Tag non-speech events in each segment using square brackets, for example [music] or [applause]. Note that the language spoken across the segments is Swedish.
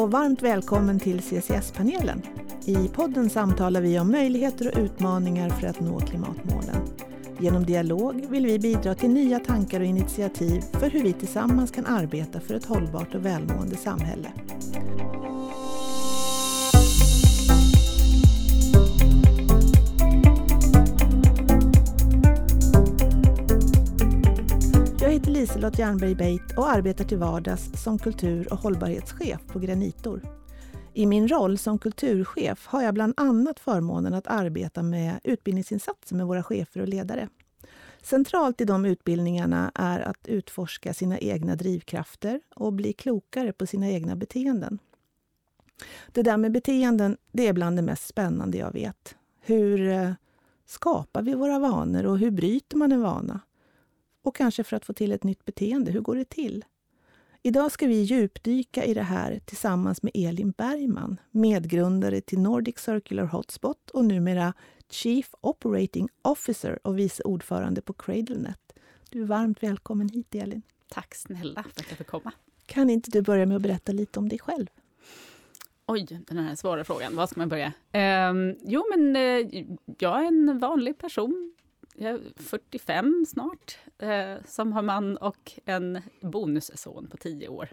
och varmt välkommen till CCS-panelen. I podden samtalar vi om möjligheter och utmaningar för att nå klimatmålen. Genom dialog vill vi bidra till nya tankar och initiativ för hur vi tillsammans kan arbeta för ett hållbart och välmående samhälle. Heter Liselott Jernberg Beit och arbetar till vardags som kultur och hållbarhetschef på Granitor. I min roll som kulturchef har jag bland annat förmånen att arbeta med utbildningsinsatser med våra chefer och ledare. Centralt i de utbildningarna är att utforska sina egna drivkrafter och bli klokare på sina egna beteenden. Det där med beteenden, det är bland det mest spännande jag vet. Hur eh, skapar vi våra vanor och hur bryter man en vana? Och kanske för att få till ett nytt beteende, hur går det till? Idag ska vi djupdyka i det här tillsammans med Elin Bergman, medgrundare till Nordic Circular Hotspot och numera Chief Operating Officer och vice ordförande på CradleNet. Du är varmt välkommen hit, Elin. Tack snälla för att jag fick komma. Kan inte du börja med att berätta lite om dig själv? Oj, den här svåra frågan. Var ska man börja? Um, jo, men uh, jag är en vanlig person 45 snart, eh, som har man och en bonusson på 10 år.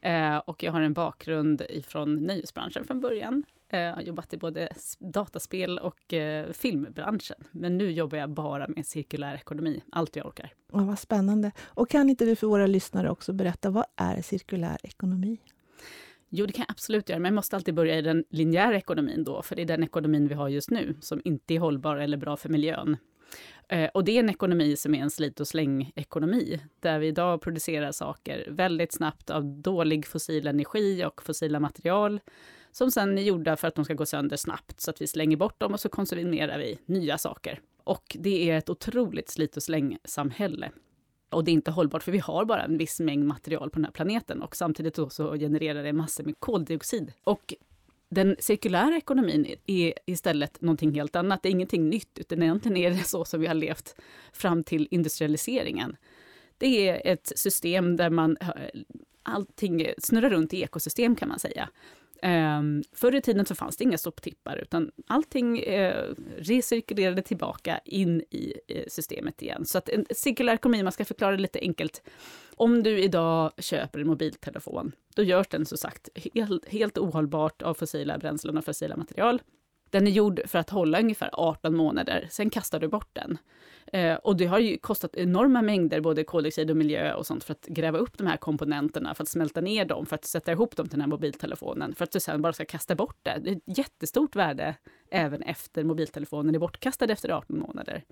Eh, och jag har en bakgrund ifrån nöjesbranschen från början. Eh, jag har jobbat i både dataspel och filmbranschen. Men nu jobbar jag bara med cirkulär ekonomi, allt jag orkar. Ja, vad spännande. Och kan inte du för våra lyssnare också berätta, vad är cirkulär ekonomi? Jo, det kan jag absolut göra, men jag måste alltid börja i den linjära ekonomin då, för det är den ekonomin vi har just nu, som inte är hållbar eller bra för miljön. Eh, och det är en ekonomi som är en slit och släng-ekonomi, där vi idag producerar saker väldigt snabbt av dålig fossil energi och fossila material, som sen är gjorda för att de ska gå sönder snabbt, så att vi slänger bort dem och så konsumerar vi nya saker. Och det är ett otroligt slit och släng-samhälle. Och det är inte hållbart, för vi har bara en viss mängd material på den här planeten och samtidigt så genererar det massor med koldioxid. Och den cirkulära ekonomin är istället någonting helt annat. Det är ingenting nytt, utan egentligen är det så som vi har levt fram till industrialiseringen. Det är ett system där man eh, allting snurrar runt i ekosystem kan man säga. Um, förr i tiden så fanns det inga soptippar, utan allting uh, recirkulerade tillbaka in i uh, systemet igen. Så att en cirkulär ekonomi, man ska förklara det lite enkelt. Om du idag köper en mobiltelefon, då görs den så sagt helt, helt ohållbart av fossila bränslen och fossila material. Den är gjord för att hålla ungefär 18 månader, sen kastar du bort den. Eh, och det har ju kostat enorma mängder både koldioxid och miljö och sånt för att gräva upp de här komponenterna, för att smälta ner dem, för att sätta ihop dem till den här mobiltelefonen, för att du sen bara ska kasta bort det. Det är ett jättestort värde även efter mobiltelefonen är bortkastad efter 18 månader.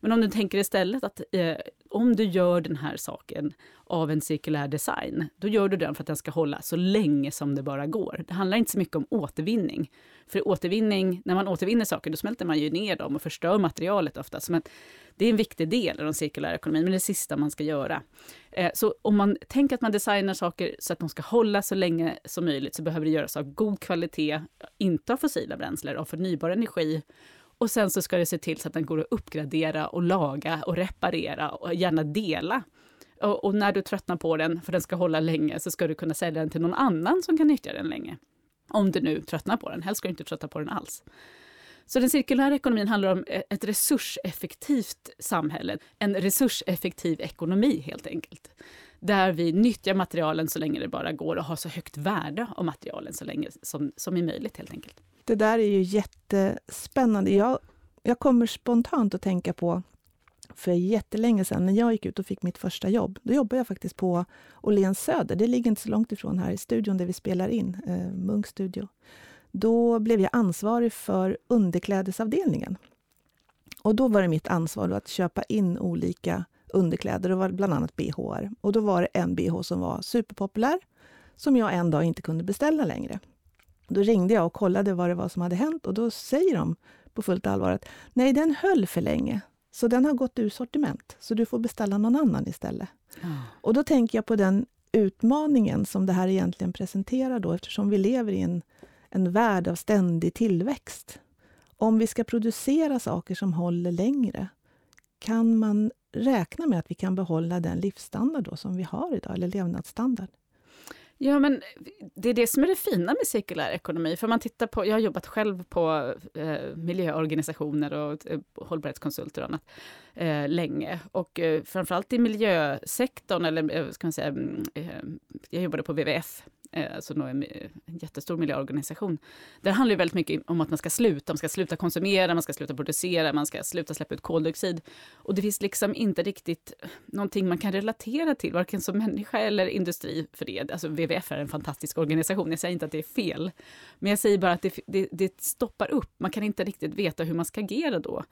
Men om du tänker istället att eh, om du gör den här saken av en cirkulär design, då gör du den för att den ska hålla så länge som det bara går. Det handlar inte så mycket om återvinning. För återvinning, när man återvinner saker, då smälter man ju ner dem och förstör materialet oftast. Men det är en viktig del av den cirkulära ekonomin, men det är det sista man ska göra. Eh, så om man tänker att man designar saker så att de ska hålla så länge som möjligt, så behöver det göras av god kvalitet, inte av fossila bränslen, av förnybar energi och sen så ska det se till så att den går att uppgradera och laga och reparera och gärna dela. Och, och, när du tröttnar på den, för den ska hålla länge, så ska du kunna sälja den till någon annan som kan nyttja den länge. Om du nu tröttnar på den, helst ska du inte tröttna på den alls. Så den cirkulära ekonomin handlar om eh, ett resurseffektivt samhälle, en resurseffektiv ekonomi helt enkelt. Där vi nyttjar materialen så länge det bara går och har så högt värde av materialen så länge som, som är möjligt helt enkelt. Det där är ju jättespännande. Jag, jag kommer spontant att tänka på för jättelänge sedan när jag gick ut och fick mitt första jobb. Då jobbade jag faktiskt på Åhléns Söder. Det ligger inte så långt ifrån här i studion där vi spelar in, eh, Munk studio. Då blev jag ansvarig för underklädesavdelningen. Och då var det mitt ansvar att köpa in olika underkläder. och var bland annat bh. Och då var det en bh som var superpopulär, som jag en dag inte kunde beställa längre. Då ringde jag och kollade vad det var som hade hänt och då säger de på fullt allvar att nej, den höll för länge. Så den har gått ur sortiment, så du får beställa någon annan istället. Mm. Och då tänker jag på den utmaningen som det här egentligen presenterar då, eftersom vi lever i en, en värld av ständig tillväxt. Om vi ska producera saker som håller längre, kan man räkna med att vi kan behålla den livsstandard då som vi har idag, eller levnadsstandard? Ja, men det är det som är det fina med cirkulär ekonomi. För man tittar på, jag har jobbat själv på eh, miljöorganisationer och eh, hållbarhetskonsulter och annat eh, länge. Och eh, framförallt i miljösektorn, eller eh, ska man säga, mm, eh, jag jobbade på WWF Eh, alltså en, eh, en jättestor miljöorganisation. Där handlar det väldigt mycket om att man ska sluta, man ska sluta konsumera, man ska sluta producera, man ska sluta släppa ut koldioxid. Och det finns liksom inte riktigt eh, någonting man kan relatera till, varken som människa eller industri för det. Alltså WWF är en fantastisk organisation, jag säger inte att det är fel. Men jag säger bara att det, det, det stoppar upp, man kan inte riktigt veta hur man ska agera då.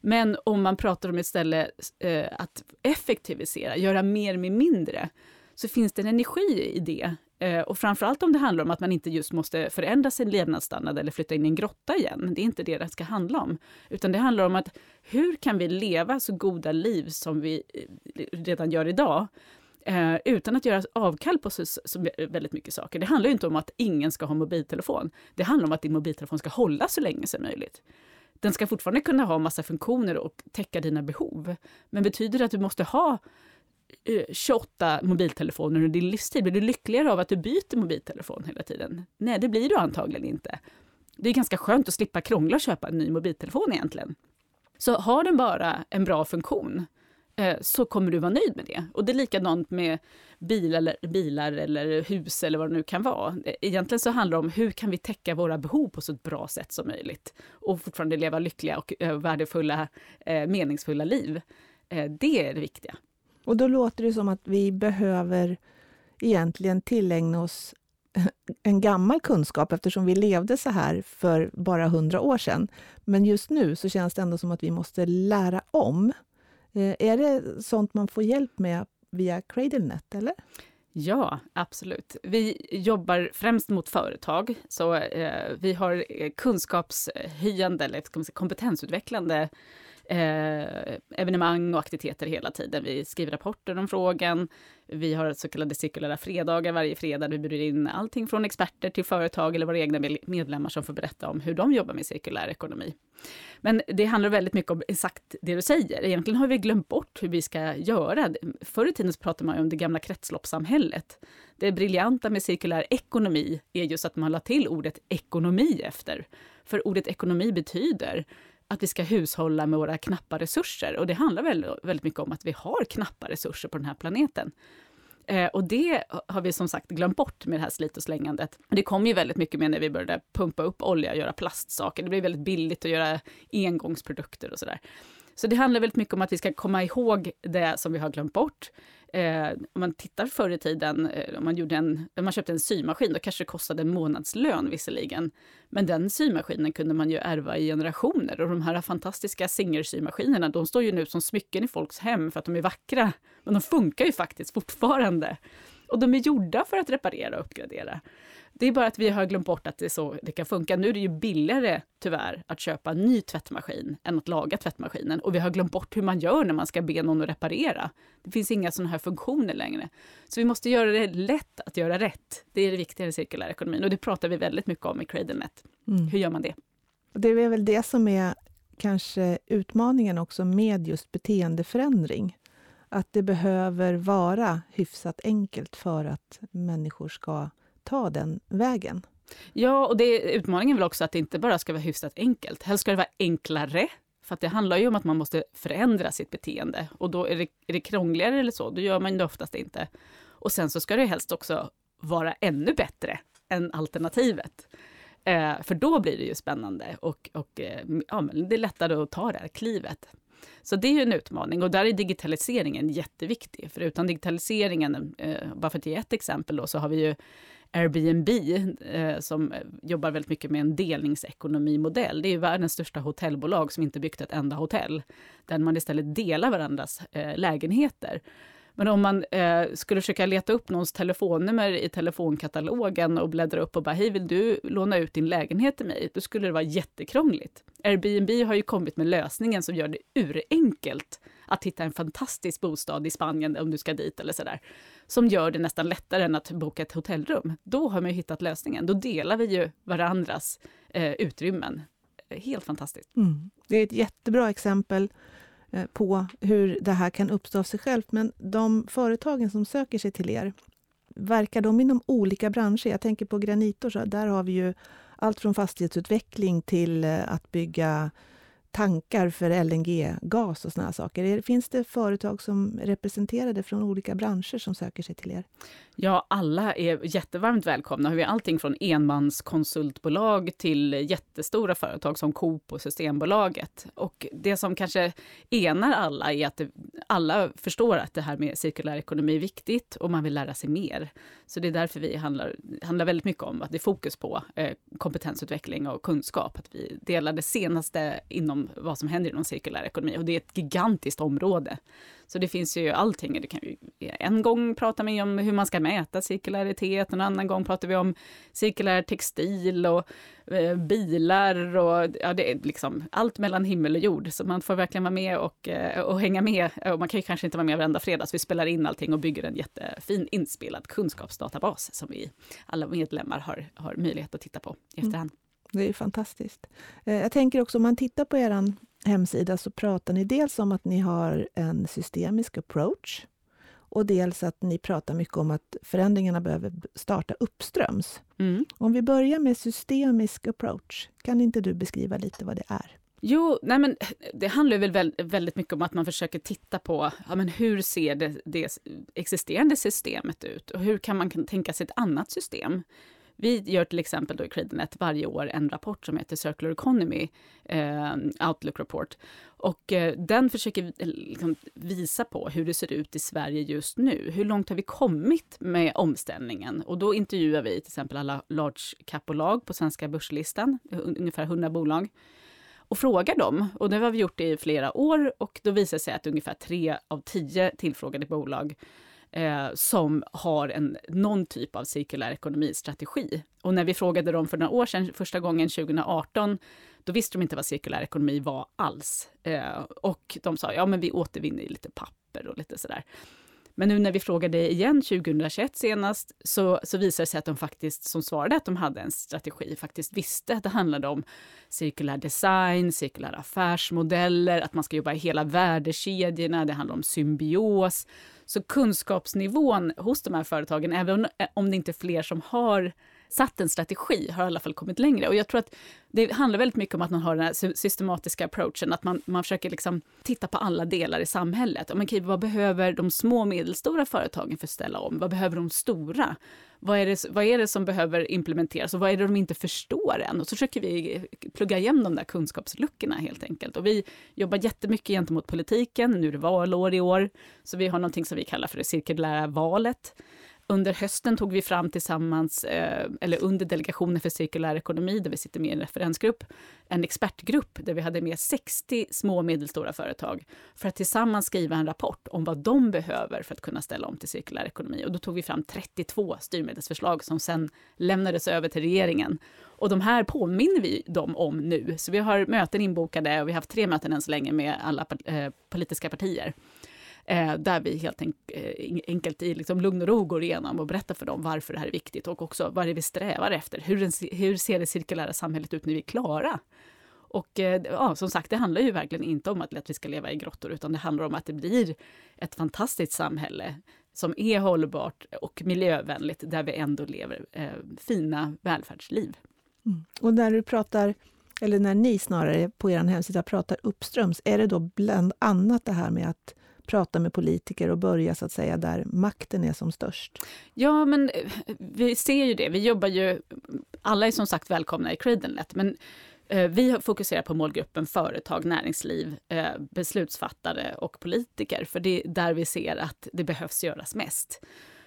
Men om man pratar om istället eh, att effektivisera, göra mer med mindre, så finns det en energi i det. Eh, och framförallt om det handlar om att man inte just måste förändra sin levnadsstandard eller flytta in i en grotta igen. Det är inte det det ska handla om. Utan det handlar om att hur kan vi leva så goda liv som vi eh, redan gör idag? Eh, utan att göra avkall på så, så väldigt mycket saker. Det handlar inte om att ingen ska ha mobiltelefon. Det handlar om att din mobiltelefon ska hålla så länge som möjligt. Den ska fortfarande kunna ha massa funktioner och täcka dina behov. Men betyder det att du måste ha Eh, 28 mobiltelefoner under din livstid? Blir du lyckligare av att du byter mobiltelefon hela tiden? Nej, det blir du antagligen inte. Det är ganska skönt att slippa krångla och köpa en ny mobiltelefon egentligen. Så har den bara en bra funktion eh, så kommer du vara nöjd med det. Och det är likadant med bil eller, bilar eller hus eller vad det nu kan vara. Egentligen så handlar det om hur kan vi täcka våra behov på så ett bra sätt som möjligt och fortfarande leva lyckliga och eh, värdefulla, meningsfulla liv. Det är det viktiga. Och då låter det som att vi behöver egentligen tillägna oss [laughs] en gammal kunskap eftersom vi levde så här för bara hundra år sedan. Men just nu så känns det ändå som att vi måste lära om. Eh, är det sånt man får hjälp med via CradleNet, eller? Ja, absolut. Vi jobbar främst mot företag, så eh, vi har eh, kunskapshöjande eller kompetensutvecklande eh, evenemang och aktiviteter hela tiden. Vi skriver rapporter om frågan. Vi har så kallade cirkulära fredagar varje fredag. Vi bjuder in allting från experter till företag eller våra egna medlemmar som får berätta om hur de jobbar med cirkulär ekonomi. Men det handlar väldigt mycket om exakt det du säger. Egentligen har vi glömt bort hur vi ska göra. Förr i tiden så pratade man om det gamla kretsloppssamhället. Det briljanta med cirkulär ekonomi är just att man la till ordet ekonomi efter. För ordet ekonomi betyder att vi ska hushålla med våra knappa resurser. Och det handlar väldigt, väldigt mycket om att vi har knappa resurser på den här planeten. Eh, och det har vi som sagt glömt bort med det här slit och slängandet. Det kom ju väldigt mycket med när vi började pumpa upp olja och göra plastsaker. Det blev väldigt billigt att göra engångsprodukter och sådär. Så det handlar väldigt mycket om att vi ska komma ihåg det som vi har glömt bort. Eh, om man tittar förr i tiden, eh, om man, gjorde en, om man köpte en symaskin, då kanske det kostade en månadslön visserligen. Men den symaskinen kunde man ju ärva i generationer. Och de här fantastiska Singer-symaskinerna, de står ju nu som smycken i folks hem för att de är vackra. Men de funkar ju faktiskt fortfarande. Och de är gjorda för att reparera och uppgradera. Det är bara att vi har glömt bort att det är så det kan funka. Nu är det ju billigare, tyvärr, att köpa en ny tvättmaskin än att laga tvättmaskinen. Och vi har glömt bort hur man gör när man ska be någon att reparera. Det finns inga sådana här funktioner längre. Så vi måste göra det lätt att göra rätt. Det är det viktiga i cirkulär ekonomin. Och det pratar vi väldigt mycket om i CradleNet. Mm. Hur gör man det? Det är väl det som är kanske utmaningen också med just beteendeförändring. Att det behöver vara hyfsat enkelt för att människor ska ta den vägen. Ja, och det, utmaningen är väl också att det inte bara ska vara hyfsat enkelt. Helst ska det vara enklare. För det handlar ju om att man måste förändra sitt beteende. Och då är det, är det krångligare eller så, då gör man det oftast inte. Och sen så ska det helst också vara ännu bättre än alternativet. Eh, för då blir det ju spännande och, och eh, ja, det är lättare att ta det här klivet. Så det är ju en utmaning och där är digitaliseringen jätteviktig. För utan digitaliseringen, eh, bara för att ge ett exempel då, så har vi ju Airbnb eh, som eh, jobbar väldigt mycket med en delningsekonomimodell. Det är världens största hotellbolag som inte byggt ett enda hotell, där man istället delar varandras eh, lägenheter. Men om man eh, skulle försöka leta upp någons telefonnummer i telefonkatalogen och bläddra upp och bara hej, vill du låna ut din lägenhet till mig? Då skulle det vara jättekrångligt. Airbnb har ju kommit med lösningen som gör det urenkelt att hitta en fantastisk bostad i Spanien om du ska dit eller sådär. Som gör det nästan lättare än att boka ett hotellrum. Då har man ju hittat lösningen. Då delar vi ju varandras eh, utrymmen. Helt fantastiskt. Mm. Det är ett jättebra exempel Eh, på hur det här kan uppstå av sig självt. Men de företagen som söker sig till er, verkar de inom olika branscher? Jag tänker på Granitor, så där har vi ju allt från fastighetsutveckling till eh, att bygga tankar för LNG-gas och sådana saker. Finns det företag som är representerade från olika branscher som söker sig till er? Ja, alla är jättevarmt välkomna. Vi har allting från enmanskonsultbolag till jättestora företag som Coop och Systembolaget. Och det som kanske enar alla är att det, alla förstår att det här med cirkulär ekonomi är viktigt och man vill lära sig mer. Så det är därför vi handlar, handlar väldigt mycket om att det är fokus på eh, kompetensutveckling och kunskap. Att vi delar det senaste inom vad som händer inom cirkulär ekonomi och det är ett gigantiskt område. Så det finns ju allting. Du kan ju en gång prata med om hur man ska mäta cirkularitet, en annan gång pratar vi om cirkulär textil och eh, bilar och ja, det är liksom allt mellan himmel och jord. Så man får verkligen vara med och, eh, och hänga med. Och man kan ju kanske inte vara med varenda fredag, så vi spelar in allting och bygger en jättefin inspelad kunskapsdatabas som vi alla medlemmar har, har möjlighet att titta på i efterhand. Mm. Det är fantastiskt. Eh, jag tänker också om man tittar på er hemsida så pratar ni dels om att ni har en systemisk approach och dels att ni pratar mycket om att förändringarna behöver starta uppströms. Mm. Om vi börjar med systemisk approach, kan inte du beskriva lite vad det är? Jo, nej men det handlar väl väldigt mycket om att man försöker titta på ja, men hur ser det, det existerande systemet ut och hur kan man tänka sig ett annat system? Vi gör till exempel då i Credenet varje år en rapport som heter Circular Economy eh, Outlook Report. Och eh, den försöker eh, liksom visa på hur det ser ut i Sverige just nu. Hur långt har vi kommit med omställningen? Och då intervjuar vi till exempel alla large cap-bolag på svenska börslistan, ungefär 100 bolag och frågar dem. Och det har vi gjort i flera år och då visar det sig att ungefär tre av tio tillfrågade bolag eh, som har en, någon typ av cirkulär ekonomistrategi. Och när vi frågade dem för några år sedan, första gången 2018, då visste de inte vad cirkulär ekonomi var alls. Eh, och de sa, ja men vi återvinner lite papper och lite sådär. Men nu när vi frågade igen 2021 senast så, så visade det sig att de faktiskt, som svarade att de hade en strategi, faktiskt visste att det handlade om cirkulär design, cirkulära affärsmodeller, att man ska jobba i hela värdekedjorna, det handlar om symbios. Så kunskapsnivån hos de här företagen, även om det inte är fler som har satt en strategi, har i alla fall kommit längre. Och jag tror att det handlar väldigt mycket om att man har den här systematiska approachen, att man, man försöker liksom titta på alla delar i samhället. Om, okay, vad behöver de små och medelstora företagen för att ställa om? Vad behöver de stora? Vad är, det, vad är det som behöver implementeras och vad är det de inte förstår än? Och så försöker vi plugga igen de där kunskapsluckorna helt enkelt. Och vi jobbar jättemycket gentemot politiken, nu är det valår i år, så vi har någonting som vi kallar för det cirkulära valet under hösten tog vi fram tillsammans, eh, eller under Delegationen för cirkulär ekonomi, där vi sitter med i en referensgrupp, en expertgrupp där vi hade med 60 små och medelstora företag för att tillsammans skriva en rapport om vad de behöver för att kunna ställa om till cirkulär ekonomi. Och då tog vi fram 32 styrmedelsförslag som sen lämnades över till regeringen. Och de här påminner vi dem om nu. Så vi har möten inbokade och vi har haft tre möten än så länge med alla eh, politiska partier eh, där vi helt enk eh, enkelt i liksom lugn och ro går igenom och berättar för dem varför det här är viktigt och också vad det är vi strävar efter. Hur, den, hur ser det cirkulära samhället ut när vi är klara? Och eh, ja, som sagt, det handlar ju verkligen inte om att, att vi ska leva i grottor, utan det handlar om att det blir ett fantastiskt samhälle som är hållbart och miljövänligt, där vi ändå lever eh, fina välfärdsliv. Mm. Och när du pratar, eller när ni snarare på er hemsida pratar uppströms, är det då bland annat det här med att prata med politiker och börja så att säga där makten är som störst? Ja, men eh, vi ser ju det. Vi jobbar ju, alla är som sagt välkomna i Credenlet, men eh, vi fokuserar på målgruppen företag, näringsliv, eh, beslutsfattare och politiker, för det är där vi ser att det behövs göras mest.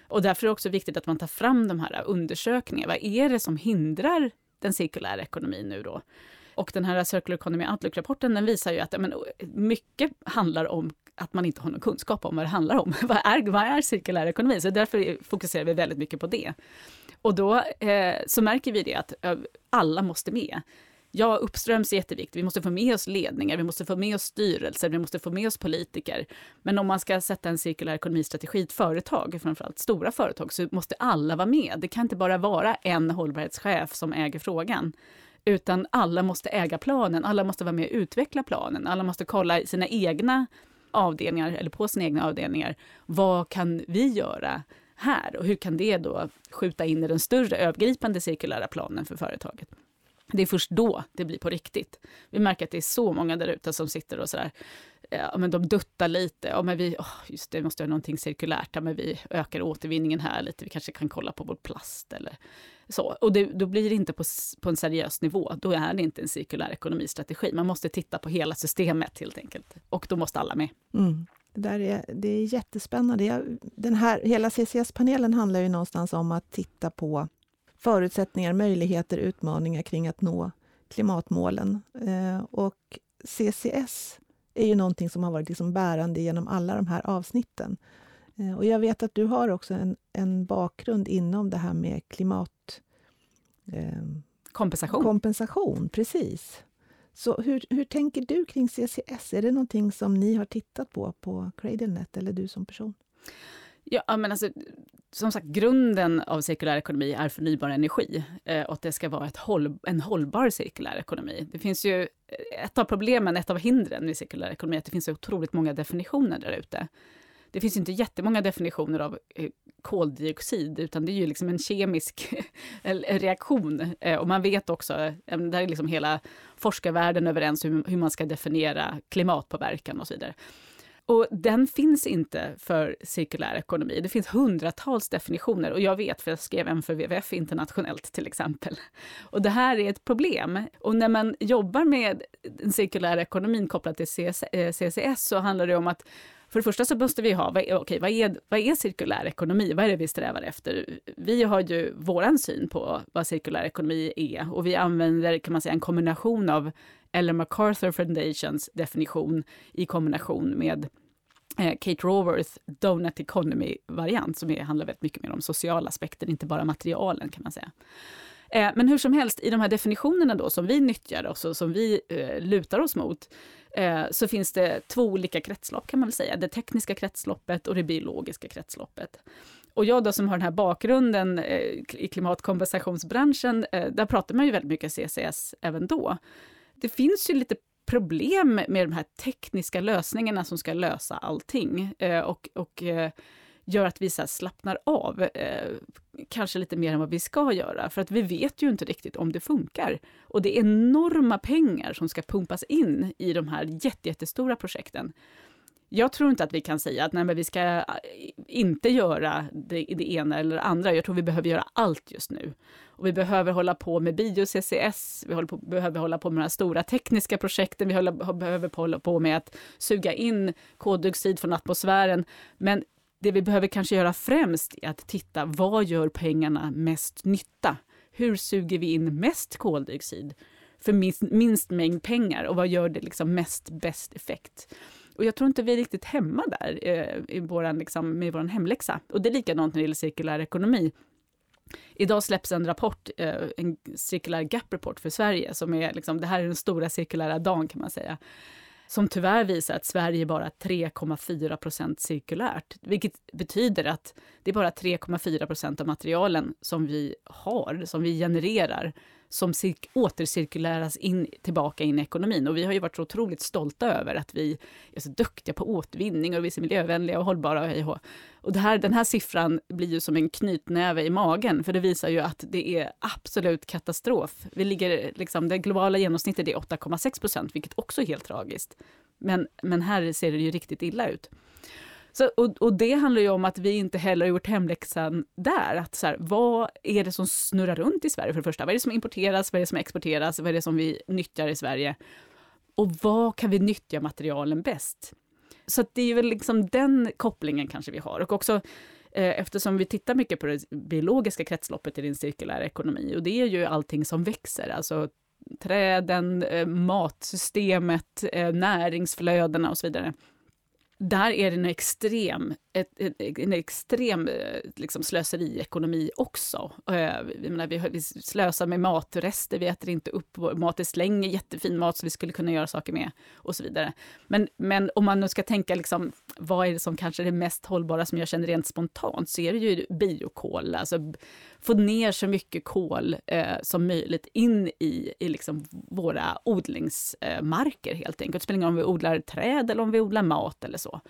Och därför är det också viktigt att man tar fram de här undersökningarna. Vad är det som hindrar den cirkulära ekonomin nu då? Och den här Circular Economy Outlook-rapporten den visar ju att men, mycket handlar om att man inte har någon kunskap om vad det handlar om. [laughs] vad, är, vad är cirkulär ekonomi? Så därför fokuserar vi väldigt mycket på det. Och då eh, så märker vi det att eh, alla måste med. Ja, uppströms är jätteviktigt. Vi måste få med oss ledningar, vi måste få med oss styrelser, vi måste få med oss politiker. Men om man ska sätta en cirkulär ekonomistrategi i ett företag, framförallt stora företag, så måste alla vara med. Det kan inte bara vara en hållbarhetschef som äger frågan utan alla måste äga planen, alla måste vara med och utveckla planen, alla måste kolla sina egna avdelningar, eller på sina egna avdelningar, vad kan vi göra här och hur kan det då skjuta in i den större övergripande cirkulära planen för företaget? Det är först då det blir på riktigt. Vi märker att det är så många där ute som sitter och sådär, eh, ja, men de duttar lite. Ja, men vi, oh, just det, vi måste göra någonting cirkulärt. Ja, men vi ökar återvinningen här lite. Vi kanske kan kolla på vår plast eller så. Och det, då blir det inte på, på en seriös nivå. Då är det inte en cirkulär ekonomistrategi. Man måste titta på hela systemet helt enkelt. Och då måste alla med. Mm. Det, där är, det är jättespännande. Den här, hela CCS-panelen handlar ju någonstans om att titta på förutsättningar, möjligheter, utmaningar kring att nå klimatmålen. Eh, och CCS är ju någonting som har varit liksom bärande genom alla de här avsnitten. Eh, och jag vet att du har också en, en bakgrund inom det här med klimat... Eh, kompensation. Kompensation, precis. Så hur, hur tänker du kring CCS? Är det någonting som ni har tittat på på CradleNet, eller du som person? Ja, men alltså, som sagt, grunden av cirkulär ekonomi är förnybar energi eh, och att det ska vara ett håll, en hållbar cirkulär ekonomi. Det finns ju ett av problemen, ett av hindren med cirkulär ekonomi, att det finns så otroligt många definitioner där ute. Det finns inte jättemånga definitioner av eh, koldioxid, utan det är ju liksom en kemisk [laughs] reaktion. Eh, och man vet också, eh, där är liksom hela forskarvärlden överens hur, hur man ska definiera klimatpåverkan och så vidare. Och den finns inte för cirkulär ekonomi. Det finns hundratals definitioner och jag vet, för jag skrev en för WWF internationellt till exempel. Och det här är ett problem. Och när man jobbar med den cirkulära ekonomin kopplat till CCS så handlar det om att för det första så måste vi ha, vad, okay, vad, är, vad är cirkulär ekonomi? Vad är det vi strävar efter? Vi har ju våran syn på vad cirkulär ekonomi är och vi använder kan man säga en kombination av Ellen MacArthur Foundations definition i kombination med eh, Kate Raworth Donut Economy-variant som är, handlar väldigt mycket mer om sociala aspekter, inte bara materialen kan man säga. Eh, men hur som helst, i de här definitionerna då som vi nyttjar och som vi eh, lutar oss mot, eh, så finns det två olika kretslopp kan man väl säga. Det tekniska kretsloppet och det biologiska kretsloppet. Och jag då som har den här bakgrunden eh, i klimatkompensationsbranschen, eh, där pratar man ju väldigt mycket CCS även då det finns ju lite problem med de här tekniska lösningarna som ska lösa allting eh, och, och eh, gör att vi så slappnar av, eh, kanske lite mer än vad vi ska göra, för att vi vet ju inte riktigt om det funkar. Och det är enorma pengar som ska pumpas in i de här jättestora projekten. Jag tror inte att vi kan säga att nej, men vi ska eh, inte göra det, det ena eller det andra. Jag tror vi behöver göra allt just nu. Och vi behöver hålla på med bio-CCS, vi på, behöver hålla på med de här stora tekniska projekten, vi håller, behöver hålla på med att suga in koldioxid från atmosfären. Men det vi behöver kanske göra främst är att titta, vad gör pengarna mest nytta? Hur suger vi in mest koldioxid för minst, minst mängd pengar och vad gör det liksom mest bäst effekt? Och jag tror inte vi är riktigt hemma där eh, i våran, liksom, med vår hemläxa. Och det är likadant när det gäller cirkulär ekonomi. Idag släpps en rapport, eh, en cirkulär Gap Report för Sverige, som är liksom, det här är den stora cirkulära dagen kan man säga som tyvärr visar att Sverige är bara 3,4 procent cirkulärt. Vilket betyder att det är bara 3,4 procent av materialen som vi har, som vi genererar, som återcirkuleras in, tillbaka in i ekonomin. Och vi har ju varit så otroligt stolta över att vi är så duktiga på återvinning och vi är så miljövänliga och hållbara. Och, och det här, den här siffran blir ju som en knytnäve i magen, för det visar ju att det är absolut katastrof. Vi ligger, liksom, det globala genomsnittet är 8,6 procent, vilket också är helt tragiskt. Men, men här ser det ju riktigt illa ut. Så, och, och, det handlar ju om att vi inte heller har gjort hemläxan där. Att så här, vad är det som snurrar runt i Sverige för det första? Vad är det som importeras? Vad är det som exporteras? Vad är det som vi nyttjar i Sverige? Och vad kan vi nyttja materialen bäst? Så det är väl liksom den kopplingen kanske vi har. Och också eh, eftersom vi tittar mycket på det biologiska kretsloppet i din cirkulära ekonomi och det är ju allting som växer, alltså träden, eh, matsystemet, eh, näringsflödena och så vidare där är det en extrem, ett, ett, en extrem eh, liksom, slöseriekonomi också. Eh, menar, vi, vi slösar med matrester, vi äter inte upp vår mat, vi slänger jättefin mat som vi skulle kunna göra saker med och så vidare. Men, men om man nu ska tänka liksom, vad är det som kanske är det mest hållbara som jag känner rent spontant, så är det ju biokol, alltså få ner så mycket kol eh, som möjligt in i, i liksom våra odlingsmarker helt enkelt. Det spelar ingen roll om vi odlar träd eller om vi odlar mat eller så.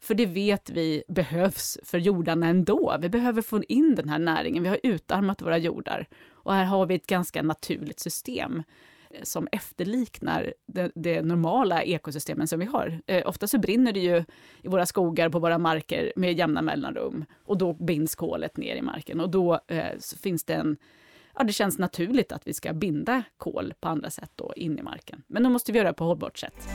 För det vet vi behövs för jordarna ändå. Vi behöver få in den här näringen. Vi har utarmat våra jordar. Och här har vi ett ganska naturligt system eh, som efterliknar det, det, normala ekosystemen som vi har. Eh, ofta så brinner det ju i våra skogar, på våra marker med jämna mellanrum och då binds kolet ner i marken och då eh, finns det en Ja, det känns naturligt att vi ska binda kol på andra sätt då in i marken. Men då måste vi göra det på hållbart sätt.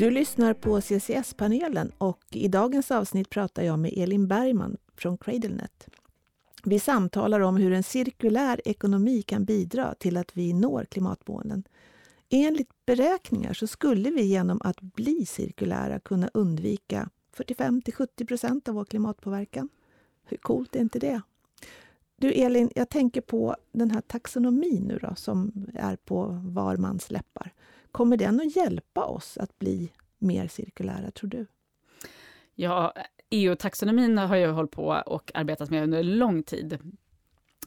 Du lyssnar på CCS-panelen och i dagens avsnitt pratar jag med Elin Bergman från CradleNet. Vi samtalar om hur en cirkulär ekonomi kan bidra till att vi når klimatmålen. Enligt beräkningar så skulle vi genom att bli cirkulära kunna undvika 45 70 procent av vår klimatpåverkan. Hur coolt är inte det? Du Elin, jag tänker på den här taxonomin nu då, som är på var mans läppar. Kommer den att hjälpa oss att bli mer cirkulära, tror du? Ja, EU-taxonomin har jag hållit på och arbetat med under lång tid.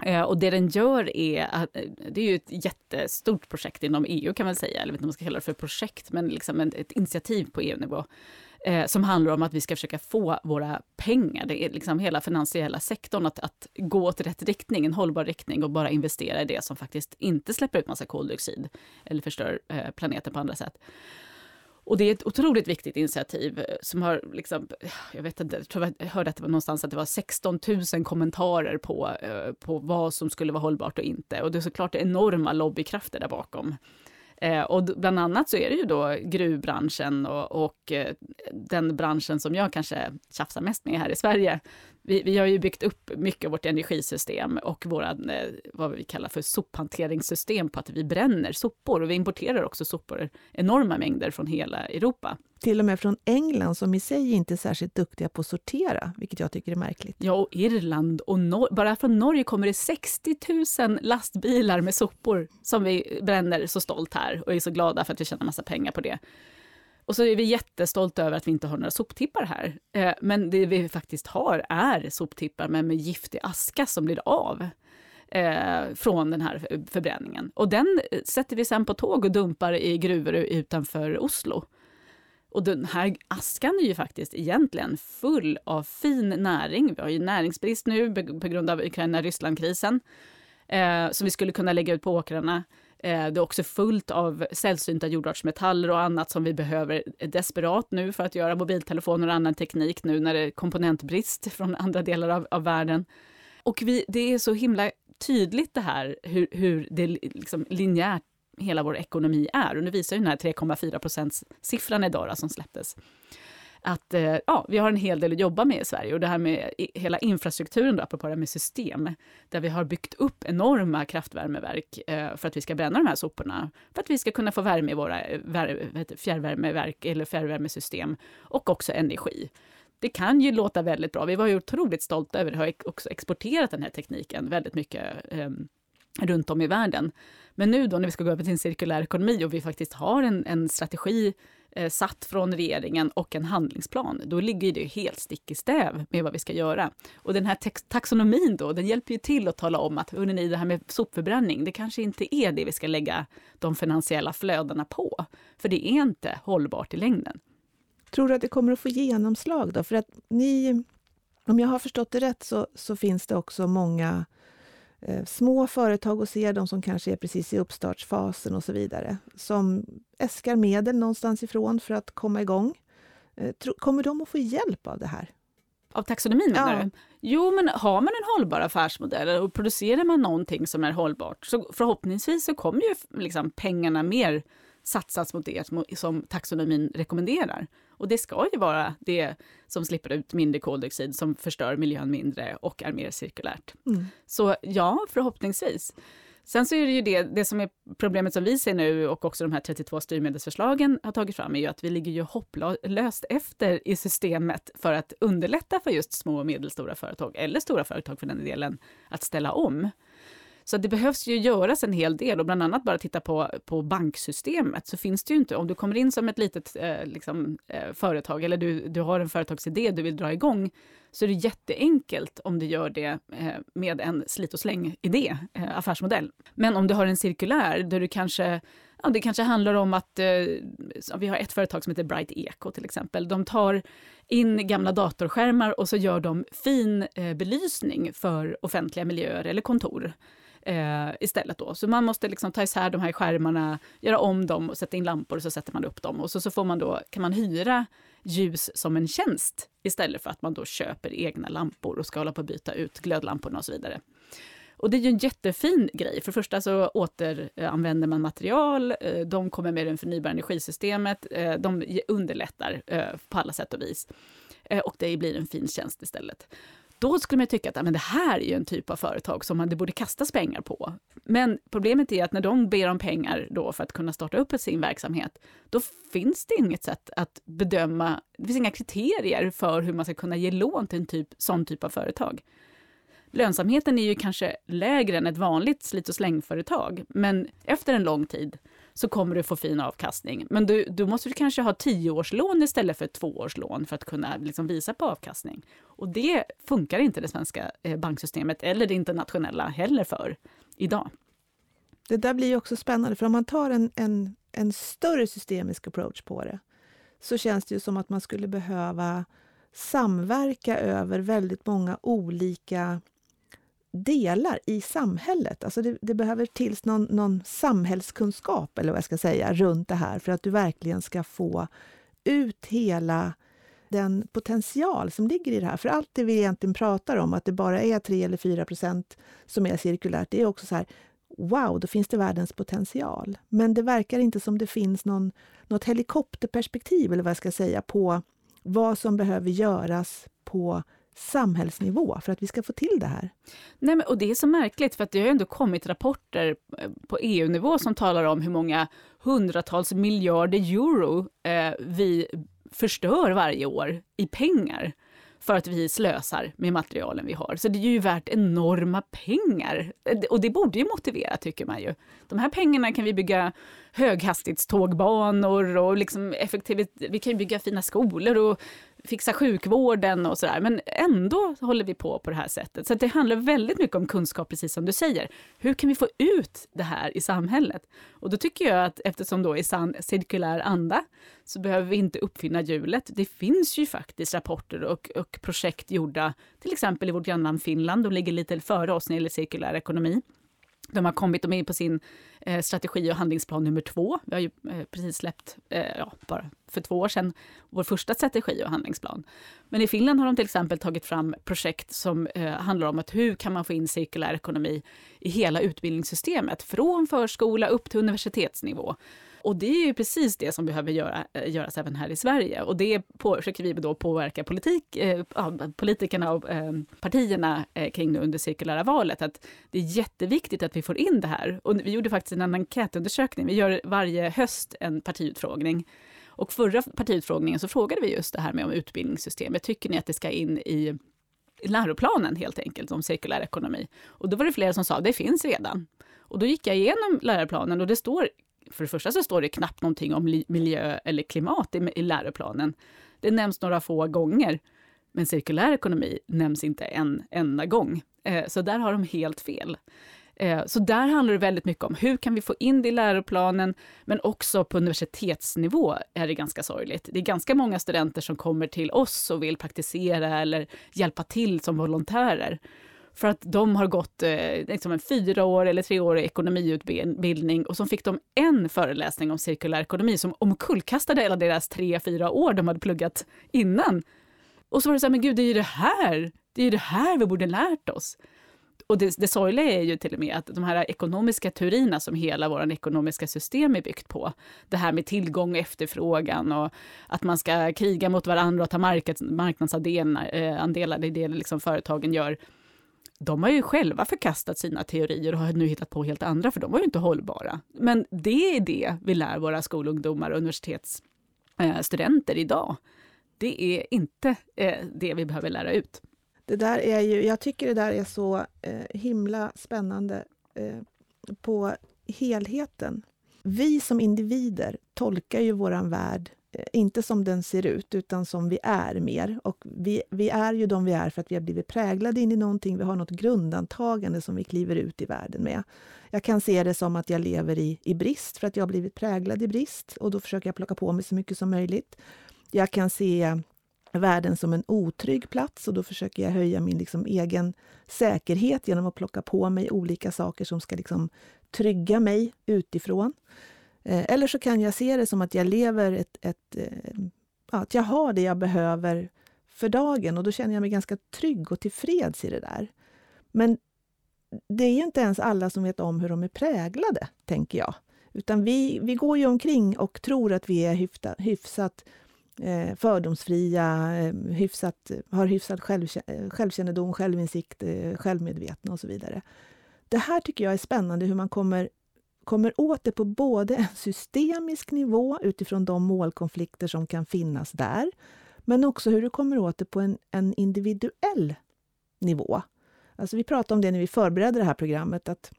Eh, och det den gör är att, eh, det är ju ett jättestort projekt inom EU kan man säga, eller vet inte om man ska kalla det för projekt, men liksom ett initiativ på EU-nivå eh, som handlar om att vi ska försöka få våra pengar, det är liksom hela finansiella sektorn, att, att gå åt rätt riktning, en hållbar riktning och bara investera i det som faktiskt inte släpper ut massa koldioxid eller förstör eh, planeten på andra sätt. Och det är ett otroligt viktigt initiativ eh, som har, liksom, jag vet inte, jag, tror jag hörde att det var någonstans att det var 16 000 kommentarer på, eh, på vad som skulle vara hållbart och inte. Och det är såklart enorma lobbykrafter där bakom. Eh, och bland annat så är det ju då gruvbranschen och, och eh, den branschen som jag kanske tjafsar mest med här i Sverige. Vi, vi har ju byggt upp mycket av vårt energisystem och våra, eh, vad vi kallar för sophanteringssystem på att vi bränner sopor och vi importerar också sopor, enorma mängder från hela Europa till och med från England som i sig inte är särskilt duktiga på att sortera, vilket jag tycker är märkligt. Ja, och Irland och Nor bara från Norge kommer det 60 000 lastbilar med sopor som vi bränner så stolt här och är så glada för att vi tjänar massa pengar på det. Och så är vi jättestolta över att vi inte har några soptippar här. Eh, men det vi faktiskt har är soptippar men med giftig aska som blir av. Eh, från den här förbränningen. Och den eh, sätter vi sen på tåg och dumpar i gruvor utanför Oslo. Och den här askan är ju faktiskt egentligen full av fin näring. Vi har ju näringsbrist nu på grund av Ukraina-Ryssland-krisen eh, som vi skulle kunna lägga ut på åkrarna. Eh, det är också fullt av sällsynta jordartsmetaller och annat som vi behöver desperat nu för att göra mobiltelefoner och annan teknik nu när det är komponentbrist från andra delar av, av världen. Och vi, det är så himla tydligt det här hur, hur det liksom linjärt hela vår ekonomi är. Och nu visar ju den här 3,4 procents siffran idag då, som släpptes att eh, ja, vi har en hel del att jobba med i Sverige. Och det här med hela infrastrukturen, då, apropå det här med system, där vi har byggt upp enorma kraftvärmeverk eh, för att vi ska bränna de här soporna, för att vi ska kunna få värme i våra eh, fjärrvärmeverk eller fjärrvärmesystem och också energi. Det kan ju låta väldigt bra. Vi var ju otroligt stolta över det, har också exporterat den här tekniken väldigt mycket eh, runt om i världen. Men nu då när vi ska gå över till en cirkulär ekonomi och vi faktiskt har en, en strategi eh, satt från regeringen och en handlingsplan, då ligger det helt stick i stäv med vad vi ska göra. Och den här taxonomin då, den hjälper ju till att tala om att ni, det här med sopförbränning, det kanske inte är det vi ska lägga de finansiella flödena på. För det är inte hållbart i längden. Tror du att det kommer att få genomslag då? För att ni, om jag har förstått det rätt, så, så finns det också många små företag och ser de som kanske är precis i uppstartsfasen och så vidare, som äskar medel någonstans ifrån för att komma igång. Eh, kommer de att få hjälp av det här? Av taxonomin menar ja. du? Jo, men har man en hållbar affärsmodell och producerar man någonting som är hållbart, så förhoppningsvis så kommer ju liksom pengarna mer satsas mot det som taxonomin rekommenderar. Och det ska ju vara det som slipper ut mindre koldioxid, som förstör miljön mindre och är mer cirkulärt. Mm. Så ja, förhoppningsvis. Sen så är det ju det, det som är problemet som vi ser nu och också de här 32 styrmedelsförslagen har tagit fram är ju att vi ligger ju hopplöst efter i systemet för att underlätta för just små och medelstora företag, eller stora företag för den delen, att ställa om. Så det behövs ju göras en hel del och bland annat bara titta på, på banksystemet så finns det ju inte, om du kommer in som ett litet eh, liksom, eh, företag eller du, du har en företagsidé du vill dra igång så är det jätteenkelt om du gör det eh, med en slit och släng-idé, eh, affärsmodell. Men om du har en cirkulär där du kanske Ja, det kanske handlar om att eh, vi har ett företag som heter Bright Eco till exempel. De tar in gamla datorskärmar och så gör de fin eh, belysning för offentliga miljöer eller kontor. Eh, istället då. Så man måste liksom ta isär de här skärmarna, göra om dem och sätta in lampor och så sätter man upp dem. Och så, så får man då, kan man hyra ljus som en tjänst istället för att man då köper egna lampor och ska hålla på att byta ut glödlamporna och så vidare. Och det är ju en jättefin grej. För det första så återanvänder man material, eh, de kommer med det förnybara energisystemet, eh, de underlättar eh, på alla sätt och vis. Och det blir en fin tjänst istället. Då skulle man tycka att men det här är ju en typ av företag som man det borde kastas pengar på. Men problemet är att när de ber om pengar då för att kunna starta upp sin verksamhet, då finns det inget sätt att bedöma, det finns inga kriterier för hur man ska kunna ge lån till en typ, sån typ av företag. Lönsamheten är ju kanske lägre än ett vanligt slit och slängföretag, men efter en lång tid så kommer du få fin avkastning. Men du, du måste du kanske ha tioårslån istället för tvåårslån för att kunna liksom visa på avkastning. Och det funkar inte det svenska eh, banksystemet eller det internationella heller för idag. Det där blir ju också spännande, för om man tar en, en, en större systemisk approach på det, så känns det ju som att man skulle behöva samverka över väldigt många olika delar i samhället. Alltså det, det behöver tills någon, någon, samhällskunskap, eller vad jag ska säga, runt det här för att du verkligen ska få ut hela den potential som ligger i det här. För allt det vi egentligen pratar om, att det bara är 3 eller 4 procent som är cirkulärt, det är också så här, wow, då finns det världens potential. Men det verkar inte som det finns någon, något helikopterperspektiv, eller vad jag ska säga, på vad som behöver göras på samhällsnivå för att vi ska få till det här. Nej, men, och det är så märkligt, för att det har ändå kommit rapporter eh, på EU-nivå som talar om hur många hundratals miljarder euro eh, vi förstör varje år i pengar för att vi slösar med materialen vi har. Så det är ju värt enorma pengar. Eh, och det borde ju motivera, tycker man ju. De här pengarna kan vi bygga höghastighetstågbanor och liksom effektivt, vi kan bygga fina skolor och fixa sjukvården och sådär. Men ändå håller vi på på det här sättet. Så det handlar väldigt mycket om kunskap, precis som du säger. Hur kan vi få ut det här i samhället? Och då tycker jag att eftersom då i sann cirkulär anda så behöver vi inte uppfinna hjulet. Det finns ju faktiskt rapporter och, och projekt gjorda, till exempel i vårt grannland Finland. De ligger lite före oss när det gäller cirkulär ekonomi. De har kommit, de är på sin eh, strategi och handlingsplan nummer två. Vi har ju eh, precis släppt, eh, ja, bara för två år sedan, vår första strategi och handlingsplan. Men i Finland har de till exempel tagit fram projekt som eh, handlar om att hur kan man få in cirkulär ekonomi i hela utbildningssystemet, från förskola upp till universitetsnivå. Och det är ju precis det som behöver göra, eh, göras även här i Sverige. Och det på, försöker vi då påverka politik, eh, politikerna och eh, partierna eh, kring nu under cirkulära valet. Att det är jätteviktigt att vi får in det här. Och vi gjorde faktiskt en enkätundersökning. Vi gör varje höst en partiutfrågning. Och förra partiutfrågningen så frågade vi just det här med om utbildningssystemet. Tycker ni att det ska in i läroplanen helt enkelt om cirkulär ekonomi? Och då var det flera som sa det finns redan. Och då gick jag igenom läroplanen och det står för det första så står det knappt någonting om miljö eller klimat i, i läroplanen. Det nämns några få gånger, men cirkulär ekonomi nämns inte en enda gång. Eh, så där har de helt fel. Eh, så där handlar det väldigt mycket om hur kan vi få in det i läroplanen, men också på universitetsnivå är det ganska sorgligt. Det är ganska många studenter som kommer till oss och vill praktisera eller hjälpa till som volontärer för att de har gått eh, liksom en fyra eller treårig ekonomiutbildning och så fick de en föreläsning om cirkulär ekonomi som omkullkastade hela deras tre, fyra år de hade pluggat innan. Och så var det så här, men gud, det är ju det här, det är ju det här vi borde lärt oss. Och det, det sorgliga är ju till och med att de här ekonomiska teorierna som hela vårt ekonomiska system är byggt på, det här med tillgång och efterfrågan och att man ska kriga mot varandra och ta marknadsandelar, eh, andelar, det är det liksom företagen gör de har ju själva förkastat sina teorier och har nu hittat på helt andra, för de var ju inte hållbara. Men det är det vi lär våra skolungdomar och universitetsstudenter eh, idag. Det är inte eh, det vi behöver lära ut. Det där är ju, jag tycker det där är så eh, himla spännande eh, på helheten. Vi som individer tolkar ju våran värld Eh, inte som den ser ut, utan som vi är mer. Och vi, vi är ju de vi är för att vi har blivit präglade in i någonting. Vi har något grundantagande som vi kliver ut i världen med. Jag kan se det som att jag lever i, i brist för att jag har blivit präglad i brist och då försöker jag plocka på mig så mycket som möjligt. Jag kan se världen som en otrygg plats och då försöker jag höja min liksom egen säkerhet genom att plocka på mig olika saker som ska liksom trygga mig utifrån. Eh, eller så kan jag se det som att jag lever ett, ett eh, att jag har det jag behöver för dagen och då känner jag mig ganska trygg och tillfreds i det där. Men det är ju inte ens alla som vet om hur de är präglade, tänker jag. Utan vi, vi går ju omkring och tror att vi är hyfta, hyfsat eh, fördomsfria, eh, hyfsat, har hyfsad eh, självkännedom, självinsikt, eh, självmedvetna och så vidare. Det här tycker jag är spännande, hur man kommer, kommer åt det på både en systemisk nivå utifrån de målkonflikter som kan finnas där, men också hur du kommer åt det på en, en individuell nivå. Alltså vi pratade om det när vi förberedde det här programmet, att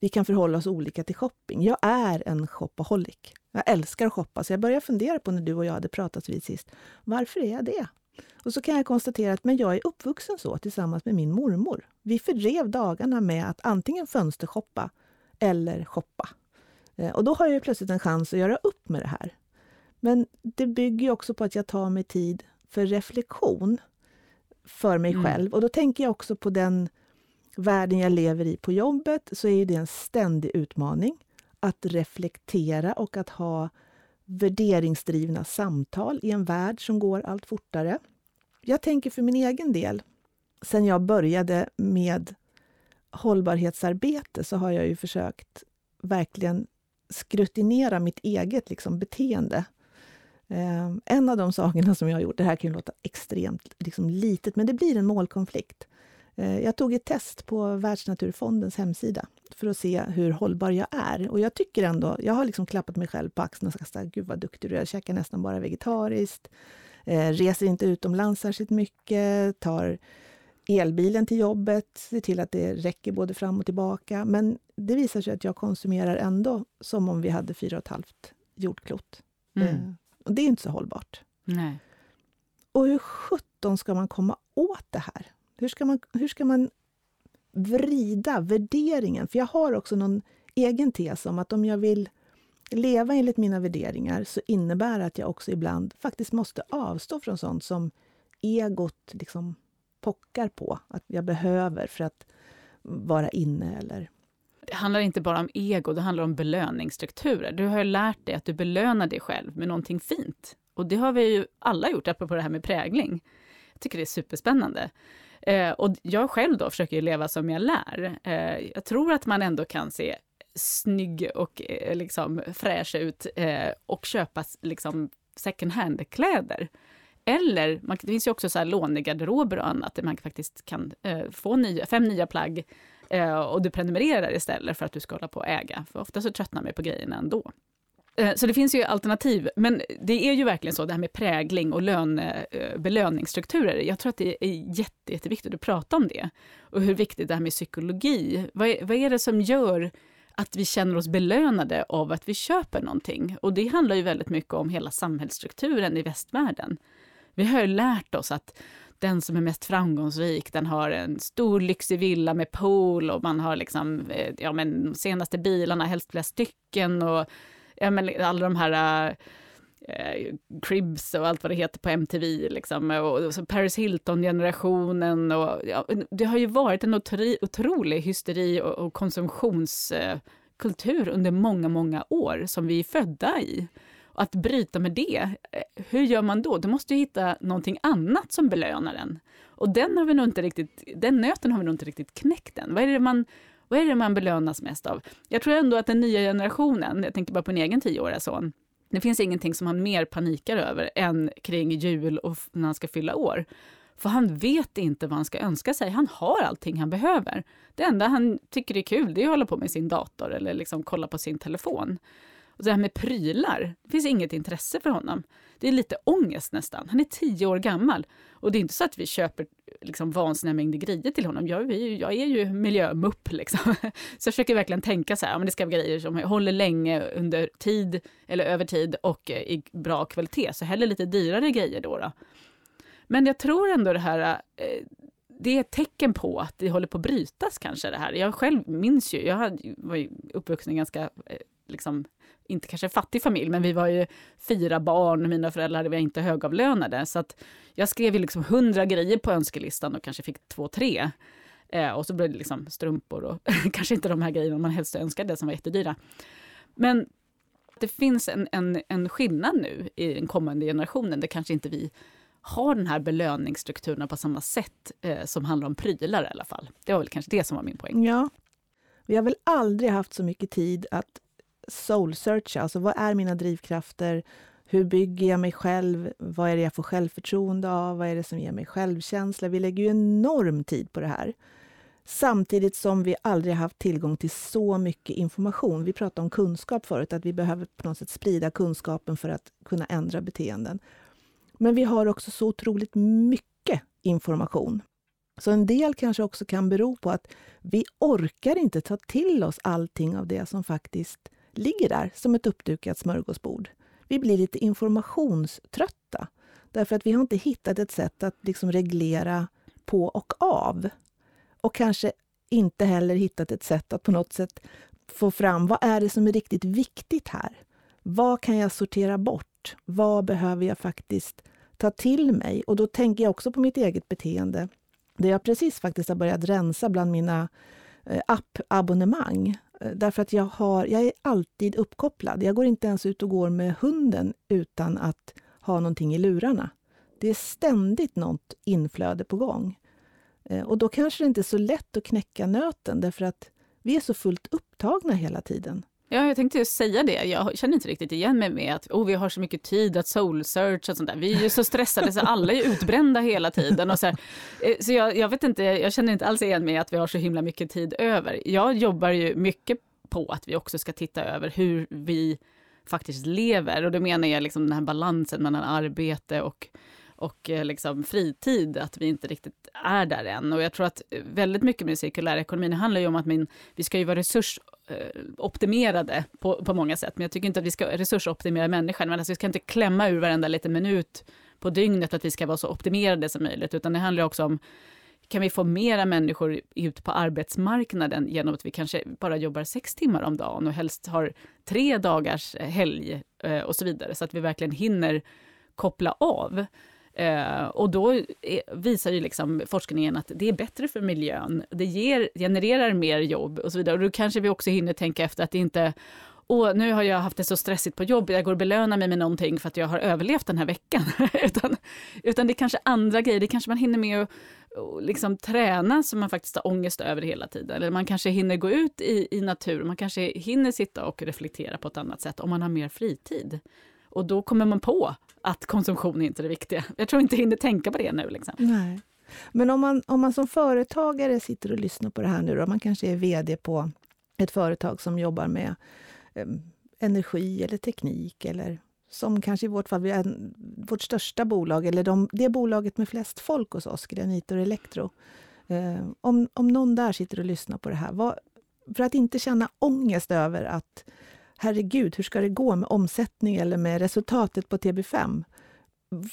vi kan förhålla oss olika till shopping. Jag är en shopaholic. Jag älskar att shoppa, så jag började fundera på när du och jag hade pratat vid sist. Varför är jag det? Och så kan jag konstatera att men jag är uppvuxen så tillsammans med min mormor. Vi fördrev dagarna med att antingen fönstershoppa eller shoppa. Eh, och då har jag plötsligt en chans att göra upp med det här. Men det bygger också på att jag tar mig tid för reflektion för mig mm. själv. Och då tänker jag också på den världen jag lever i på jobbet, så är det en ständig utmaning att reflektera och att ha värderingsdrivna samtal i en värld som går allt fortare. Jag tänker för min egen del, sen jag började med hållbarhetsarbete så har jag ju försökt verkligen skrutinera mitt eget liksom, beteende. Eh, en av de sakerna som jag har gjort, det här kan ju låta extremt liksom, litet, men det blir en målkonflikt. Eh, jag tog ett test på Världsnaturfondens hemsida för att se hur hållbar jag är. Och jag tycker ändå, jag har liksom klappat mig själv på axeln och sagt gud vad duktig du är, jag käkar nästan bara vegetariskt, eh, reser inte utomlands särskilt mycket, tar elbilen till jobbet, ser till att det räcker både fram och tillbaka. Men det visar sig att jag konsumerar ändå som om vi hade fyra och ett halvt jordklot. Mm. Eh, och det är inte så hållbart. Nej. Och hur sjutton ska man komma åt det här? Hur ska man, hur ska man vrida värderingen? För jag har också någon egen tes om att om jag vill leva enligt mina värderingar så innebär det att jag också ibland faktiskt måste avstå från sånt som egot liksom pockar på att jag behöver för att vara inne eller det handlar inte bara om ego, det handlar om belöningsstrukturer. Du har lärt dig att du belönar dig själv med någonting fint. Och det har vi ju alla gjort, apropå det här med prägling. Jag tycker det är superspännande. Eh, och jag själv då försöker leva som jag lär. Eh, jag tror att man ändå kan se snygg och eh, liksom fräsch ut eh, och köpa liksom second hand-kläder. Eller, man, det finns ju också så här lånegarderober och annat där man faktiskt kan eh, få nya, fem nya plagg eh, och du prenumererar istället för att du ska hålla på och äga. För ofta så tröttnar man på grejerna ändå. Eh, så det finns ju alternativ, men det är ju verkligen så det här med prägling och löne, eh, belöningsstrukturer. Jag tror att det är jätte, jätteviktigt att prata om det. Och hur viktigt det här med psykologi. Vad är, vad är det som gör att vi känner oss belönade av att vi köper någonting? Och det handlar ju väldigt mycket om hela samhällsstrukturen i västvärlden. Vi har ju lärt oss att den som är mest framgångsrik, den har en stor lyxig villa med pool och man har liksom, eh, ja men de senaste bilarna, helst flera stycken och ja, men alla de här äh, Cribs och allt vad det heter på MTV, liksom, och, och så Paris Hilton-generationen. Och, ja, det har ju varit en otro, otrolig hysteri och, och konsumtionskultur under många, många år som vi är födda i. Och att bryta med det, eh, hur gör man då? Du måste ju hitta någonting annat som belönar den. Och den, har vi nog inte riktigt, den nöten har vi nog inte riktigt knäckt än. Vad är det man vad är det man belönas mest av? Jag tror ändå att den nya generationen, jag tänker bara på min egen tioåriga son, det finns ingenting som han mer panikar över än kring jul och när han ska fylla år. För han vet inte vad han ska önska sig. Han har allting han behöver. Det enda han tycker är kul det är att hålla på med sin dator eller liksom kolla på sin telefon. Och det här med prylar, det finns inget intresse för honom. Det är lite ångest nästan. Han är tio år gammal. Och det är inte så att vi köper liksom vansinniga mängder grejer till honom. Jag, är, jag är ju miljömupp liksom. [laughs] Så jag försöker verkligen tänka så här, men det ska vara grejer som håller länge under tid eller över tid och eh, i bra kvalitet. Så hellre lite dyrare grejer då. då. Men jag tror ändå det här, eh, det är ett tecken på att det håller på att brytas kanske det här. Jag själv minns ju, jag var ju uppvuxen ganska eh, liksom, inte kanske fattig familj, men vi var ju fyra barn, mina föräldrar var inte högavlönade. Så att jag skrev ju liksom hundra grejer på önskelistan och kanske fick två, tre. Eh, och så blev det liksom strumpor och [laughs] kanske inte de här grejerna man helst önskade som var jättedyra. Men det finns en, en, en skillnad nu i den kommande generationen, där kanske inte vi har den här belöningsstrukturen på samma sätt eh, som handlar om prylar i alla fall. Det var väl kanske det som var min poäng. Ja. Vi har väl aldrig haft så mycket tid att soul-searcha, alltså vad är mina drivkrafter? Hur bygger jag mig själv? Vad är det jag får självförtroende av? Vad är det som ger mig självkänsla? Vi lägger ju enorm tid på det här. Samtidigt som vi aldrig haft tillgång till så mycket information. Vi pratade om kunskap förut, att vi behöver på något sätt sprida kunskapen för att kunna ändra beteenden. Men vi har också så otroligt mycket information. Så en del kanske också kan bero på att vi orkar inte ta till oss allting av det som faktiskt ligger där som ett uppdukat smörgåsbord. Vi blir lite informationströtta därför att vi har inte hittat ett sätt att liksom reglera på och av. Och kanske inte heller hittat ett sätt att på något sätt få fram vad är det som är riktigt viktigt här? Vad kan jag sortera bort? Vad behöver jag faktiskt ta till mig? Och då tänker jag också på mitt eget beteende där jag precis faktiskt har börjat rensa bland mina eh, appabonnemang. Eh, därför att jag, har, jag är alltid uppkopplad. Jag går inte ens ut och går med hunden utan att ha någonting i lurarna. Det är ständigt något inflöde på gång. Eh, och då kanske det inte är så lätt att knäcka nöten därför att vi är så fullt upptagna hela tiden. Ja, jag tänkte just säga det. Jag känner inte riktigt igen mig med att oh, vi har så mycket tid att soul-search och sånt där. Vi är ju så stressade så alla är utbrända hela tiden. Och så här. Eh, så jag, jag, vet inte, jag känner inte alls igen mig att vi har så himla mycket tid över. Jag jobbar ju mycket på att vi också ska titta över hur vi faktiskt lever. Och då menar jag liksom den här balansen mellan arbete och och eh, liksom fritid, att vi inte riktigt är där än. Och jag tror att väldigt mycket med cirkulär ekonomi handlar ju om att min, vi ska ju vara resurs Eh, optimerade på, på många sätt, men jag tycker inte att vi ska resursoptimera människan. Men alltså, vi ska inte klämma ur varenda liten minut på dygnet att vi ska vara så optimerade som möjligt, utan det handlar också om kan vi få mera människor ut på arbetsmarknaden genom att vi kanske bara jobbar sex timmar om dagen och helst har tre dagars helg eh, och så vidare, så att vi verkligen hinner koppla av. Eh, och då är, visar ju liksom forskningen att det är bättre för miljön. Det ger, genererar mer jobb och så vidare. Och då kanske vi också hinner tänka efter att det inte och nu har jag haft det så stressigt på jobbet, jag går och belönar mig med någonting för att jag har överlevt den här veckan. [laughs] utan, utan det är kanske andra grejer, det kanske man hinner med att liksom träna som man faktiskt har ångest över hela tiden. Eller man kanske hinner gå ut i, i naturen, man kanske hinner sitta och reflektera på ett annat sätt om man har mer fritid. Och då kommer man på att konsumtion är inte är det viktiga. Jag tror inte jag hinner tänka på det nu. Liksom. Nej. Men om man, om man som företagare sitter och lyssnar på det här nu, då, man kanske är VD på ett företag som jobbar med eh, energi eller teknik eller som kanske i vårt fall, är vårt största bolag, eller de, det bolaget med flest folk hos oss, Granitor Elektro. Eh, om, om någon där sitter och lyssnar på det här, vad, för att inte känna ångest över att herregud, hur ska det gå med omsättning eller med resultatet på TB5?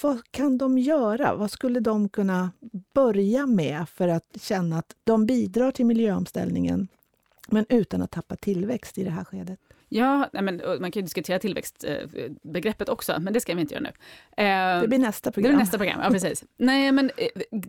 Vad kan de göra? Vad skulle de kunna börja med för att känna att de bidrar till miljöomställningen, men utan att tappa tillväxt i det här skedet? Ja, men, man kan ju diskutera tillväxtbegreppet också, men det ska vi inte göra nu. det blir nästa program. Det blir nästa program, ja precis. Nej, men eh,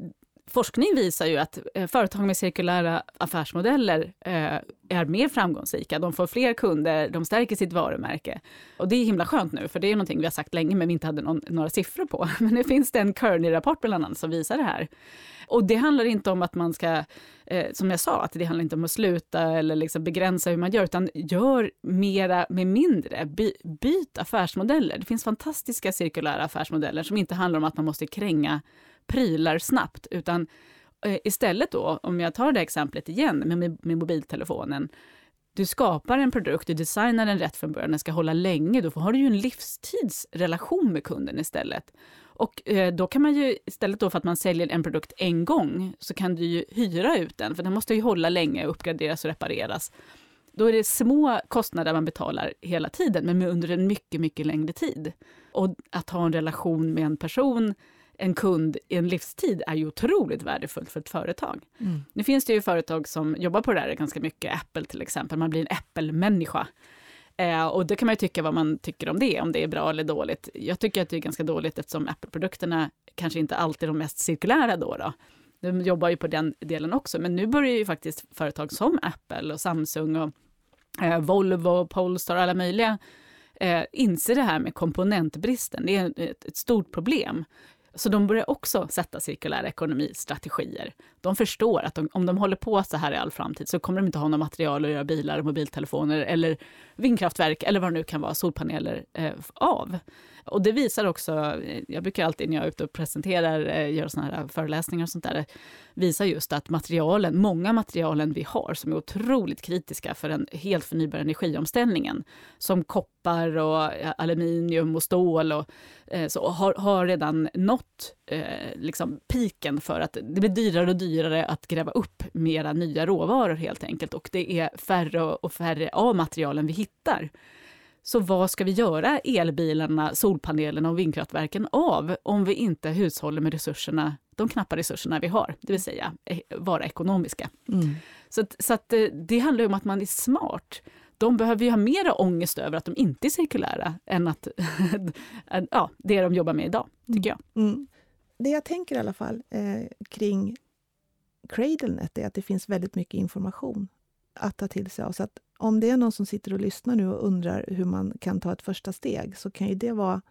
forskning visar ju att eh, företag med cirkulära affärsmodeller eh, är mer framgångsrika. De får fler kunder, de stärker sitt varumärke. Och det är himla skönt nu, för det är någonting vi har sagt länge, men vi inte hade någon, några siffror på. [laughs] Men nu finns det en Kearney-rapport bland annat som visar det här. Och det handlar inte om att man ska, eh, som jag sa, att det handlar inte om att sluta eller liksom begränsa hur man gör, utan gör mera med mindre. By, byt affärsmodeller. Det finns fantastiska cirkulära affärsmodeller som inte handlar om att man måste kränga prylar snabbt, utan eh, istället då, om jag tar det exemplet igen med, med mobiltelefonen, du skapar en produkt, du designar den rätt från början, den ska hålla länge, då har du ju en livstidsrelation med kunden istället. Och eh, då kan man ju, istället då för att man säljer en produkt en gång, så kan du ju hyra ut den, för den måste ju hålla länge, uppgraderas och repareras. Då är det små kostnader man betalar hela tiden, men under en mycket, mycket längre tid. Och att ha en relation med en person, en kund i en livstid är ju otroligt värdefullt för ett företag. Mm. Nu finns det ju företag som jobbar på det här ganska mycket, Apple till exempel, man blir en Apple-människa. Eh, och det kan man ju tycka vad man tycker om det, om det är bra eller dåligt. Jag tycker att det är ganska dåligt eftersom Apple-produkterna kanske inte alltid är de mest cirkulära då. då. De jobbar ju på den delen också, men nu börjar ju faktiskt företag som Apple och Samsung och eh, Volvo, Polestar och alla möjliga eh, inse det här med komponentbristen. Det är ett, ett stort problem. Så de börjar också sätta cirkulära ekonomistrategier. De förstår att de, om de håller på så här i all framtid så kommer de inte ha något material att göra bilar, mobiltelefoner eller vindkraftverk eller vad det nu kan vara, solpaneler eh, av. Och det visar också, eh, jag brukar alltid när jag är ute och presenterar, eh, gör såna här föreläsningar och sånt där, visar just att materialen, många materialen vi har som är otroligt kritiska för den helt förnybara energiomställningen, som koppar och eh, aluminium och stål och så har, har redan nått eh, liksom piken för att det blir dyrare och dyrare att gräva upp mera nya råvaror helt enkelt och det är färre och färre av materialen vi hittar. Så vad ska vi göra elbilarna, solpanelerna och vindkraftverken av om vi inte hushåller med resurserna, de knappa resurserna vi har, det vill säga eh, vara ekonomiska. Mm. Så, så att, eh, det handlar om att man är smart. De behöver ju ha mera ångest över att de inte är cirkulära än att [laughs] ja, det de jobbar med idag, tycker jag. Mm. Det jag tänker i alla fall eh, kring CradleNet är att det finns väldigt mycket information att ta till sig av. Så att om det är någon som sitter och lyssnar nu och undrar hur man kan ta ett första steg så kan ju det vara,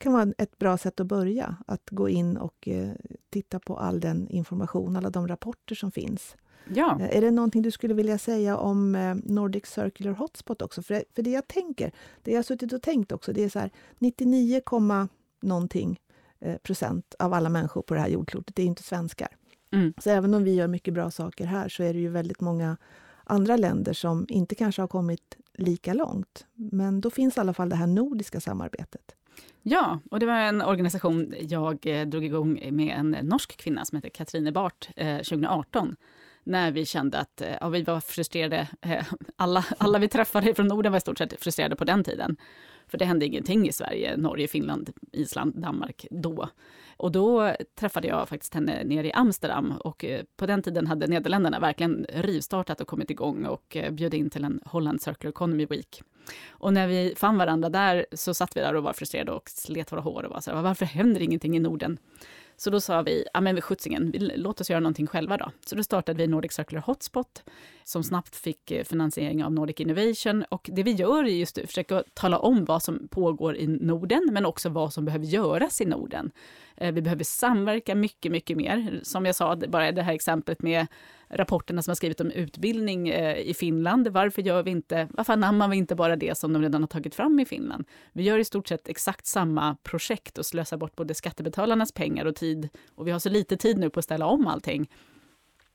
kan vara ett bra sätt att börja. Att gå in och eh, titta på all den information, alla de rapporter som finns. Ja. Eh, är det någonting du skulle vilja säga om eh, Nordic Circular Hotspot också? För det, för det jag tänker, det jag har suttit och tänkt också, det är så här 99, någonting eh, procent av alla människor på det här jordklotet, det är inte svenskar. Mm. Så även om vi gör mycket bra saker här så är det ju väldigt många andra länder som inte kanske har kommit lika långt. Men då finns i alla fall det här nordiska samarbetet. Ja, och det var en organisation jag eh, drog igång med en norsk kvinna som heter Katrine Bart eh, 2018 när vi kände att eh, ja, vi var frustrerade. Eh, alla, alla vi träffade från Norden var i stort sett frustrerade på den tiden. För det hände ingenting i Sverige, Norge, Finland, Island, Danmark då. Och då träffade jag faktiskt henne nere i Amsterdam och eh, på den tiden hade Nederländerna verkligen rivstartat och kommit igång och eh, bjöd in till en Holland Circular Economy Week. Och när vi fann varandra där så satt vi där och var frustrerade och slet våra hår och var så här, varför händer ingenting i Norden? Så då sa vi, ja men skjutsingen, låt oss göra någonting själva då. Så då startade vi Nordic Circular Hotspot som snabbt fick eh, finansiering av Nordic Innovation. Och det vi gör är just att försöka tala om vad som pågår i Norden, men också vad som behöver göras i Norden. Eh, vi behöver samverka mycket, mycket mer. Som jag sa, bara det här exemplet med rapporterna som har skrivit om utbildning eh, i Finland. Varför gör vi inte, varför anammar vi inte bara det som de redan har tagit fram i Finland? Vi gör i stort sett exakt samma projekt och slösar bort både skattebetalarnas pengar och tid. Och vi har så lite tid nu på att ställa om allting.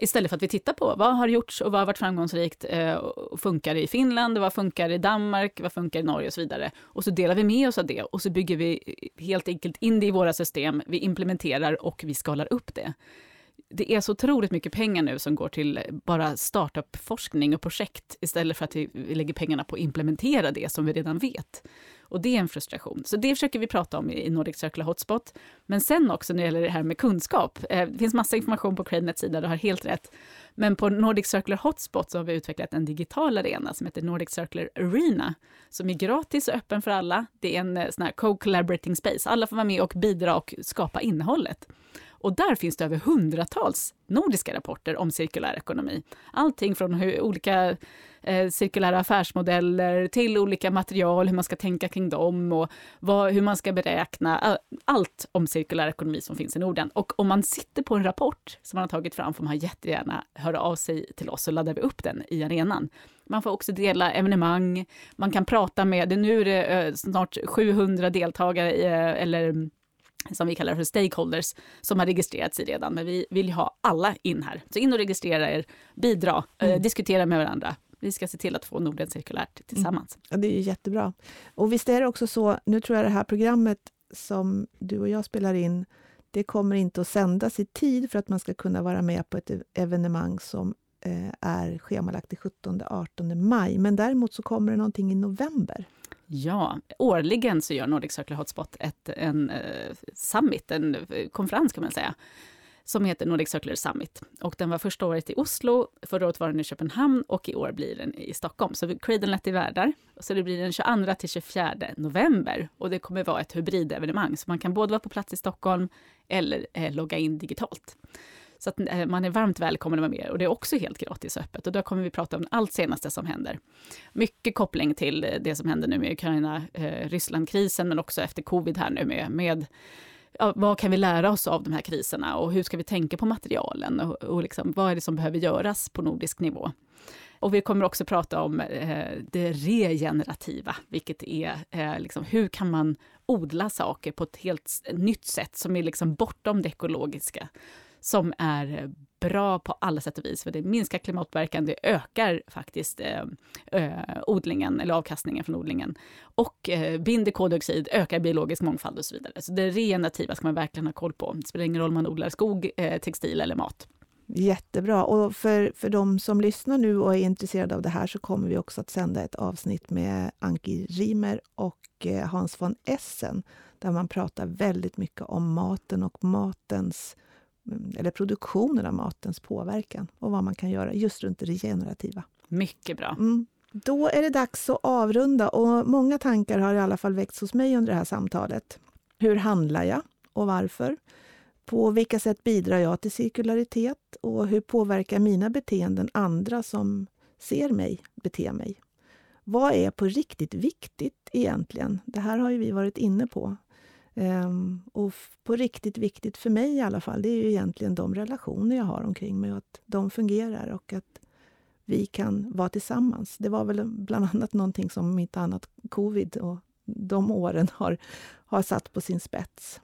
Istället för att vi tittar på vad har gjorts och vad har varit framgångsrikt eh, och funkar i Finland, vad funkar i Danmark, vad funkar i Norge och så vidare. Och så delar vi med oss av det och så bygger vi helt enkelt in det i våra system, vi implementerar och vi skalar upp det det är så otroligt mycket pengar nu som går till bara startup-forskning och projekt istället för att vi lägger pengarna på att implementera det som vi redan vet. Och det är en frustration. Så det försöker vi prata om i Nordic Circular Hotspot. Men sen också när det gäller det här med kunskap. Eh, det finns massa information på Cradenets sida, du har helt rätt. Men på Nordic Circular Hotspot så har vi utvecklat en digital arena som heter Nordic Circular Arena, som är gratis och öppen för alla. Det är en eh, sån här co-collaborating space. Alla får vara med och bidra och skapa innehållet. Och där finns det över hundratals nordiska rapporter om cirkulär ekonomi. Allting från hur olika eh, cirkulära affärsmodeller till olika material, hur man ska tänka kring dem och vad, hur man ska beräkna. Allt om cirkulär ekonomi som finns i Norden. Och om man sitter på en rapport som man har tagit fram får man jättegärna höra av sig till oss så laddar vi upp den i arenan. Man får också dela evenemang, man kan prata med, nu är det eh, snart 700 deltagare, eh, eller som vi kallar för stakeholders, som har registrerat sig redan. Men vi vill ha alla in här. Så in och registrera er, bidra, eh, mm. eh, diskutera med varandra. vi ska se till att få Norden cirkulärt tillsammans. Mm. Ja, det är jättebra. Och visst är det också så, nu tror jag det här programmet som du och jag spelar in, det kommer inte att sändas i tid för att man ska kunna vara med på ett evenemang som eh, är schemalagt den 17-18 maj. Men däremot så kommer det någonting i november. Ja, årligen så gör Nordic Circular Hotspot ett, en eh, summit, en eh, konferens kan man säga, som heter Nordic Circular Summit. Och den var första året i Oslo, förra året var den i Köpenhamn och i år blir den i Stockholm. Så CradleNet är värdar. Så det blir den 22 till 24 november och det kommer vara ett hybridevenemang. Så man kan både vara på plats i Stockholm eller eh, logga in digitalt. Så att eh, man är varmt välkommen att vara med och det är också helt gratis och öppet. Och då kommer vi prata om allt senaste som händer. Mycket koppling till eh, det som händer nu med Ukraina, eh, Rysslandkrisen, men också efter covid här nu med, med ja, vad kan vi lära oss av de här kriserna och hur ska vi tänka på materialen och, och liksom, vad är det som behöver göras på nordisk nivå? Och vi kommer också prata om eh, det regenerativa, vilket är eh, liksom, hur kan man odla saker på ett helt nytt sätt som är liksom bortom det ekologiska som är eh, bra på alla sätt och vis, för det minskar klimatpåverkan, det ökar faktiskt eh, odlingen, eller avkastningen från odlingen, och eh, binder koldioxid, ökar biologisk mångfald och så vidare. Så det renativa ska man verkligen ha koll på. Det spelar ingen roll om man odlar skog, eh, textil eller mat. Jättebra. Och för, för de som lyssnar nu och är intresserade av det här så kommer vi också att sända ett avsnitt med Anki Rimer och eh, Hans von Essen där man pratar väldigt mycket om maten och matens eller produktionen av matens påverkan och vad man kan göra just runt det regenerativa. Mycket bra. Mm. Då är det dags att avrunda och många tankar har i alla fall väckts hos mig under det här samtalet. Hur handlar jag och varför? På vilka sätt bidrar jag till cirkularitet och hur påverkar mina beteenden andra som ser mig bete mig? Vad är på riktigt viktigt egentligen? Det här har ju vi varit inne på. Um, och på riktigt viktigt för mig i alla fall, det är ju egentligen de relationer jag har omkring mig och att de fungerar och att vi kan vara tillsammans. Det var väl bland annat någonting som mitt annat covid och de åren har, har satt på sin spets.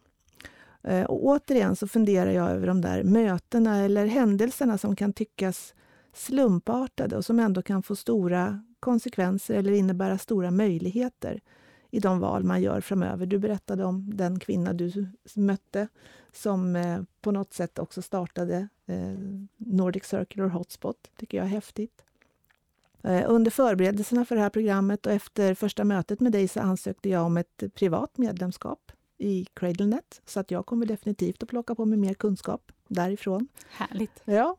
Uh, och återigen så funderar jag över de där mötena eller händelserna som kan tyckas slumpartade och som ändå kan få stora konsekvenser eller innebära stora möjligheter i de val man gör framöver. Du berättade om den kvinna du mötte som eh, på något sätt också startade eh, Nordic Circular Hotspot. tycker jag är häftigt. Eh, under förberedelserna för det här programmet och efter första mötet med dig så ansökte jag om ett privat medlemskap i CradleNet, så att jag kommer definitivt att plocka på mig mer kunskap därifrån. Härligt! Ja.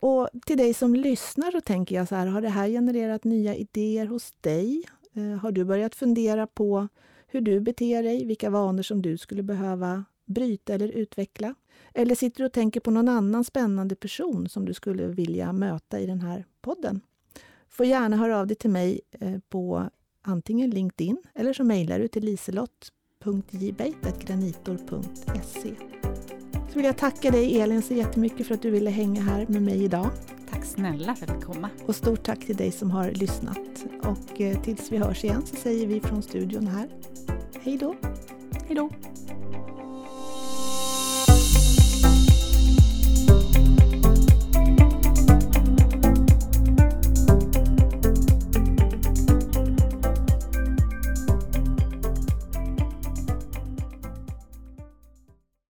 Och till dig som lyssnar så tänker jag så här, har det här genererat nya idéer hos dig? Eh, har du börjat fundera på hur du beter dig, vilka vanor som du skulle behöva bryta eller utveckla? Eller sitter du och tänker på någon annan spännande person som du skulle vilja möta i den här podden? Får gärna höra av dig till mig eh, på antingen LinkedIn eller så mejlar du till liselott.jbeit.granitor.se. Så vill jag tacka dig Elin så jättemycket för att du ville hänga här med mig idag. Tack snälla för att du komma. Och stort tack till dig som har lyssnat. Och eh, tills vi hörs igen så säger vi från studion här, hej då. Hej då.